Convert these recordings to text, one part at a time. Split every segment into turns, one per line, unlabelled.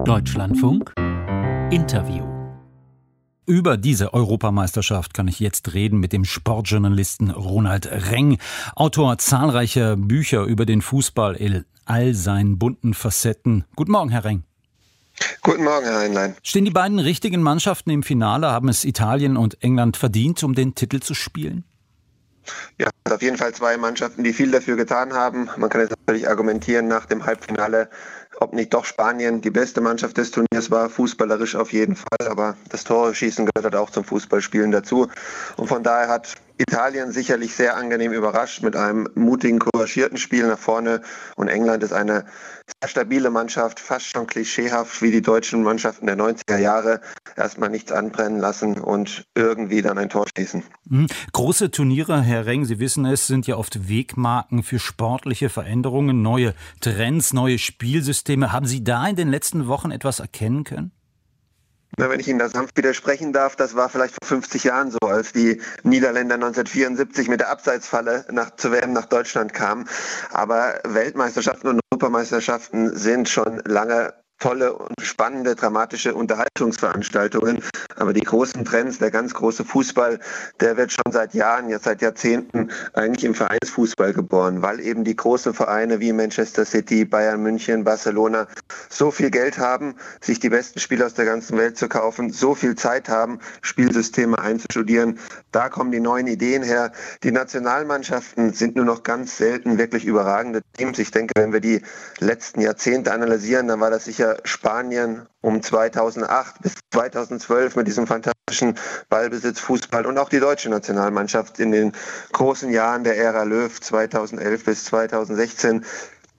Deutschlandfunk Interview. Über diese Europameisterschaft kann ich jetzt reden mit dem Sportjournalisten Ronald Reng, Autor zahlreicher Bücher über den Fußball in all seinen bunten Facetten. Guten Morgen, Herr Reng.
Guten Morgen, Herr Heinlein.
Stehen die beiden richtigen Mannschaften im Finale? Haben es Italien und England verdient, um den Titel zu spielen?
Ja, auf jeden Fall zwei Mannschaften, die viel dafür getan haben. Man kann jetzt natürlich argumentieren nach dem Halbfinale, ob nicht doch Spanien die beste Mannschaft des Turniers war, fußballerisch auf jeden Fall, aber das Tore schießen gehört halt auch zum Fußballspielen dazu. Und von daher hat Italien sicherlich sehr angenehm überrascht mit einem mutigen, couragierten Spiel nach vorne. Und England ist eine stabile Mannschaft, fast schon klischeehaft wie die deutschen Mannschaften der 90er Jahre. Erstmal nichts anbrennen lassen und irgendwie dann ein Tor schießen.
Mhm. Große Turniere, Herr Reng, Sie wissen es, sind ja oft Wegmarken für sportliche Veränderungen, neue Trends, neue Spielsysteme. Haben Sie da in den letzten Wochen etwas erkennen können?
Na, wenn ich Ihnen da sanft widersprechen darf, das war vielleicht vor 50 Jahren so, als die Niederländer 1974 mit der Abseitsfalle nach, zu WM nach Deutschland kamen. Aber Weltmeisterschaften und Europameisterschaften sind schon lange tolle und spannende, dramatische Unterhaltungsveranstaltungen. Aber die großen Trends, der ganz große Fußball, der wird schon seit Jahren, jetzt seit Jahrzehnten eigentlich im Vereinsfußball geboren, weil eben die großen Vereine wie Manchester City, Bayern München, Barcelona so viel Geld haben, sich die besten Spieler aus der ganzen Welt zu kaufen, so viel Zeit haben, Spielsysteme einzustudieren. Da kommen die neuen Ideen her. Die Nationalmannschaften sind nur noch ganz selten wirklich überragende Teams. Ich denke, wenn wir die letzten Jahrzehnte analysieren, dann war das sicher Spanien um 2008 bis 2012 mit diesem fantastischen Ballbesitz Fußball und auch die deutsche Nationalmannschaft in den großen Jahren der Ära Löw 2011 bis 2016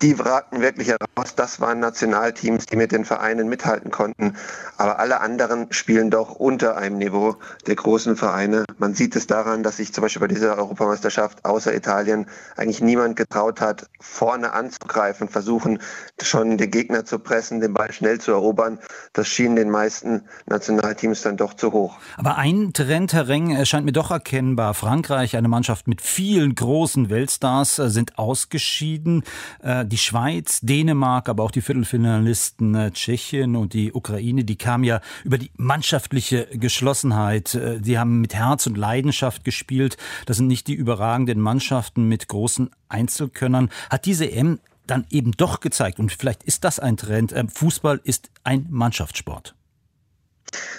die ragten wirklich heraus. Das waren Nationalteams, die mit den Vereinen mithalten konnten. Aber alle anderen spielen doch unter einem Niveau der großen Vereine. Man sieht es daran, dass sich zum Beispiel bei dieser Europameisterschaft außer Italien eigentlich niemand getraut hat, vorne anzugreifen, versuchen schon den Gegner zu pressen, den Ball schnell zu erobern. Das schien den meisten Nationalteams dann doch zu hoch.
Aber ein Trend, Herr Reng, erscheint mir doch erkennbar. Frankreich, eine Mannschaft mit vielen großen Weltstars, äh, sind ausgeschieden. Äh, die Schweiz, Dänemark, aber auch die Viertelfinalisten äh, Tschechien und die Ukraine, die kamen ja über die mannschaftliche Geschlossenheit. Äh, die haben mit Herz und Leidenschaft gespielt. Das sind nicht die überragenden Mannschaften mit großen Einzelkönnern. Hat diese M dann eben doch gezeigt, und vielleicht ist das ein Trend, äh, Fußball ist ein Mannschaftssport.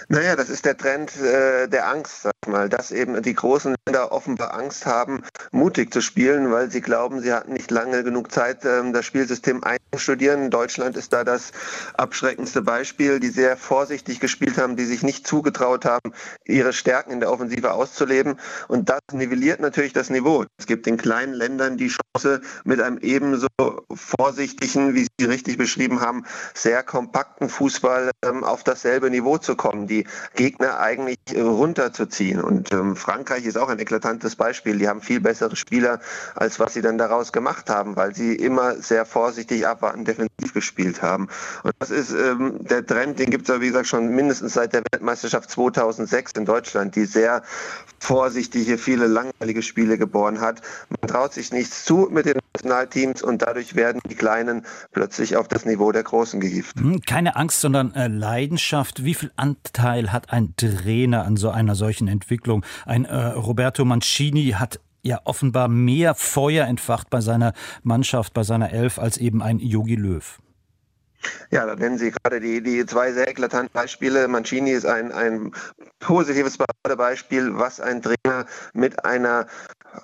Naja, das ist der Trend äh, der Angst, sag mal, dass eben die großen Länder offenbar Angst haben, mutig zu spielen, weil sie glauben, sie hatten nicht lange genug Zeit, ähm, das Spielsystem einzustudieren. Deutschland ist da das abschreckendste Beispiel, die sehr vorsichtig gespielt haben, die sich nicht zugetraut haben, ihre Stärken in der Offensive auszuleben. Und das nivelliert natürlich das Niveau. Es gibt den kleinen Ländern die Chance, mit einem ebenso vorsichtigen, wie Sie richtig beschrieben haben, sehr kompakten Fußball ähm, auf dasselbe Niveau zu kommen kommen, die Gegner eigentlich äh, runterzuziehen. Und ähm, Frankreich ist auch ein eklatantes Beispiel. Die haben viel bessere Spieler, als was sie dann daraus gemacht haben, weil sie immer sehr vorsichtig abwarten, defensiv gespielt haben. Und das ist ähm, der Trend, den gibt es ja, wie gesagt, schon mindestens seit der Weltmeisterschaft 2006 in Deutschland, die sehr vorsichtige, viele langweilige Spiele geboren hat. Man traut sich nichts zu mit den Nationalteams und dadurch werden die Kleinen plötzlich auf das Niveau der Großen gehievt.
Hm, keine Angst, sondern äh, Leidenschaft. Wie viel Anteil hat ein Trainer an so einer solchen Entwicklung? Ein äh, Roberto Mancini hat ja offenbar mehr Feuer entfacht bei seiner Mannschaft, bei seiner Elf, als eben ein Yogi Löw.
Ja, da nennen Sie gerade die, die zwei sehr eklatanten Beispiele. Mancini ist ein, ein positives Beispiel, was ein Trainer mit einer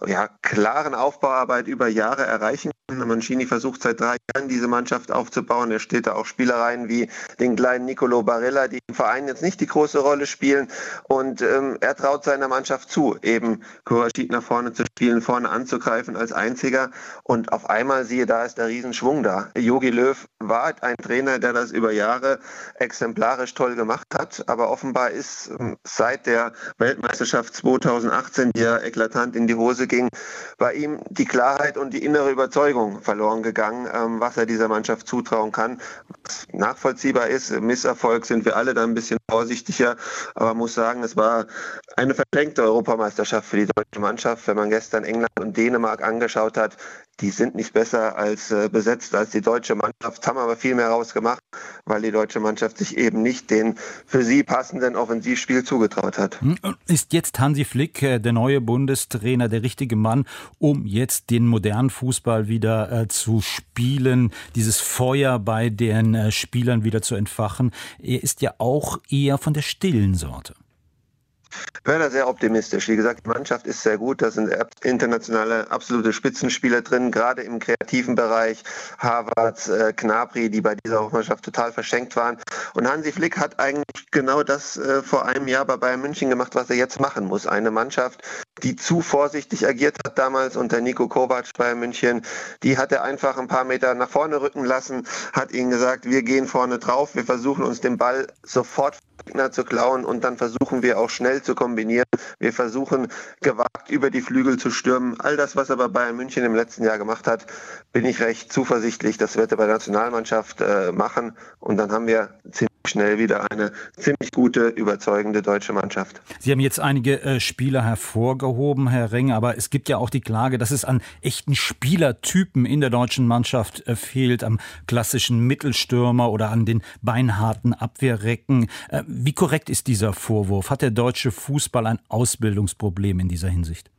ja, klaren Aufbauarbeit über Jahre erreichen. Mancini versucht seit drei Jahren, diese Mannschaft aufzubauen. Er steht da auch Spielereien wie den kleinen Nicolo Barella, die im Verein jetzt nicht die große Rolle spielen. Und ähm, er traut seiner Mannschaft zu, eben Koraschid nach vorne zu spielen, vorne anzugreifen als einziger. Und auf einmal, siehe da, ist der Riesenschwung da. Jogi Löw war ein Trainer, der das über Jahre exemplarisch toll gemacht hat. Aber offenbar ist ähm, seit der Weltmeisterschaft 2018, die ja eklatant in die Hose ging, bei ihm die Klarheit und die innere Überzeugung verloren gegangen, ähm, was er dieser Mannschaft zutrauen kann. Was nachvollziehbar ist, Misserfolg sind wir alle da ein bisschen vorsichtiger, aber muss sagen, es war eine verschenkte Europameisterschaft für die deutsche Mannschaft. Wenn man gestern England und Dänemark angeschaut hat, die sind nicht besser als äh, besetzt als die deutsche Mannschaft, haben aber viel mehr rausgemacht, weil die deutsche Mannschaft sich eben nicht den für sie passenden Offensivspiel zugetraut hat. Hm,
ist jetzt Hansi Flick, äh, der neue Bundestrainer, der richtige Mann, um jetzt den modernen Fußball wieder äh, zu spielen, dieses Feuer bei den äh, Spielern wieder zu entfachen? Er ist ja auch eher von der stillen Sorte.
Da sehr optimistisch. Wie gesagt, die Mannschaft ist sehr gut. Da sind internationale absolute Spitzenspieler drin, gerade im kreativen Bereich. Harvard, äh, Knapri, die bei dieser Mannschaft total verschenkt waren. Und Hansi Flick hat eigentlich genau das äh, vor einem Jahr bei Bayern München gemacht, was er jetzt machen muss. Eine Mannschaft, die zu vorsichtig agiert hat damals unter Nico Kovac bei München, die hat er einfach ein paar Meter nach vorne rücken lassen, hat ihnen gesagt, wir gehen vorne drauf, wir versuchen uns den Ball sofort Gegner zu klauen und dann versuchen wir auch schnell zu kombinieren. Wir versuchen gewagt über die Flügel zu stürmen. All das, was aber Bayern München im letzten Jahr gemacht hat, bin ich recht zuversichtlich, das wird er bei der Nationalmannschaft äh, machen und dann haben wir ziemlich schnell wieder eine ziemlich gute, überzeugende deutsche Mannschaft.
Sie haben jetzt einige äh, Spieler hervorgehoben, Herr Reng, aber es gibt ja auch die Klage, dass es an echten Spielertypen in der deutschen Mannschaft äh, fehlt, am klassischen Mittelstürmer oder an den beinharten Abwehrrecken. Äh, wie korrekt ist dieser Vorwurf? Hat der deutsche Fußball ein Ausbildungsproblem in dieser Hinsicht?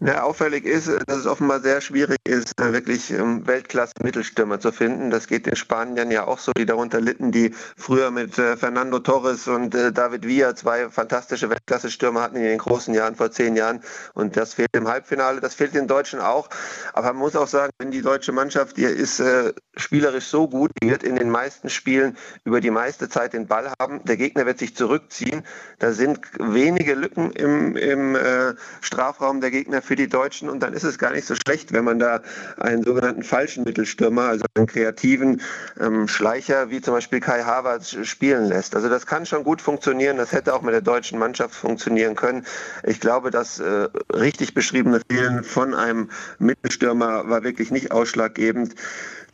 Ja, auffällig ist, dass es offenbar sehr schwierig ist, wirklich ähm, Weltklasse-Mittelstürmer zu finden. Das geht den Spaniern ja auch so, die darunter litten, die früher mit äh, Fernando Torres und äh, David Villa zwei fantastische Weltklasse-Stürmer hatten in den großen Jahren vor zehn Jahren. Und das fehlt im Halbfinale, das fehlt den Deutschen auch. Aber man muss auch sagen, wenn die deutsche Mannschaft, die ist äh, spielerisch so gut, die wird in den meisten Spielen über die meiste Zeit den Ball haben. Der Gegner wird sich zurückziehen. Da sind wenige Lücken im, im äh, Strafraum der Gegner für die Deutschen und dann ist es gar nicht so schlecht, wenn man da einen sogenannten falschen Mittelstürmer, also einen kreativen ähm, Schleicher wie zum Beispiel Kai Havertz spielen lässt. Also das kann schon gut funktionieren, das hätte auch mit der deutschen Mannschaft funktionieren können. Ich glaube, das äh, richtig beschriebene Fehlen von einem Mittelstürmer war wirklich nicht ausschlaggebend.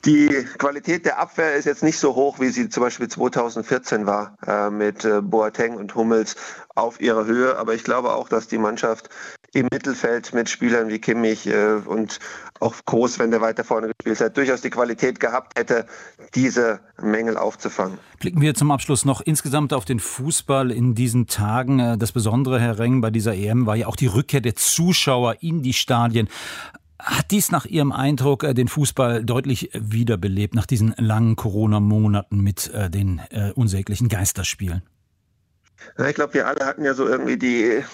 Die Qualität der Abwehr ist jetzt nicht so hoch, wie sie zum Beispiel 2014 war, äh, mit äh, Boateng und Hummels auf ihrer Höhe. Aber ich glaube auch, dass die Mannschaft im Mittelfeld mit Spielern wie Kimmich äh, und auch Groß, wenn der weiter vorne gespielt hat, durchaus die Qualität gehabt hätte, diese Mängel aufzufangen.
Blicken wir zum Abschluss noch insgesamt auf den Fußball in diesen Tagen. Äh, das Besondere, Herr Reng, bei dieser EM war ja auch die Rückkehr der Zuschauer in die Stadien. Hat dies nach Ihrem Eindruck äh, den Fußball deutlich wiederbelebt nach diesen langen Corona-Monaten mit äh, den unsäglichen Geisterspielen?
Ich glaube, wir alle hatten ja so irgendwie die,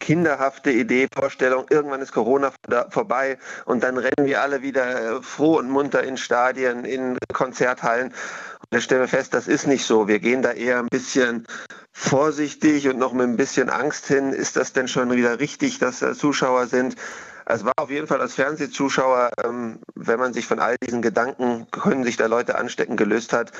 kinderhafte Idee, Vorstellung, irgendwann ist Corona vorbei und dann rennen wir alle wieder froh und munter in Stadien, in Konzerthallen. Und wir stellen fest, das ist nicht so. Wir gehen da eher ein bisschen vorsichtig und noch mit ein bisschen Angst hin. Ist das denn schon wieder richtig, dass da Zuschauer sind? Es war auf jeden Fall als Fernsehzuschauer, ähm, wenn man sich von all diesen Gedanken, können sich da Leute anstecken, gelöst hat,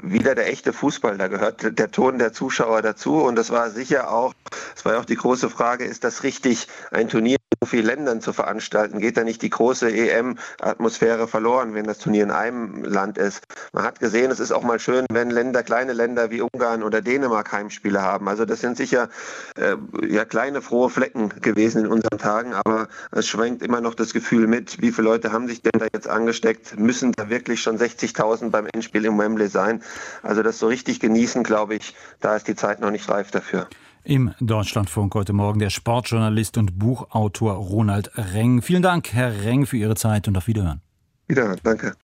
wieder der echte Fußball. Da gehört der Ton der Zuschauer dazu. Und das war sicher auch, es war ja auch die große Frage, ist das richtig, ein Turnier vielen Ländern zu veranstalten? Geht da nicht die große EM-Atmosphäre verloren, wenn das Turnier in einem Land ist? Man hat gesehen, es ist auch mal schön, wenn Länder, kleine Länder wie Ungarn oder Dänemark Heimspiele haben. Also das sind sicher äh, ja kleine frohe Flecken gewesen in unseren Tagen, aber es schwenkt immer noch das Gefühl mit, wie viele Leute haben sich denn da jetzt angesteckt? Müssen da wirklich schon 60.000 beim Endspiel im Wembley sein? Also das so richtig genießen, glaube ich, da ist die Zeit noch nicht reif dafür.
Im Deutschlandfunk heute Morgen der Sportjournalist und Buchautor Ronald Reng. Vielen Dank, Herr Reng, für Ihre Zeit und auf Wiederhören.
Wiederhören, danke.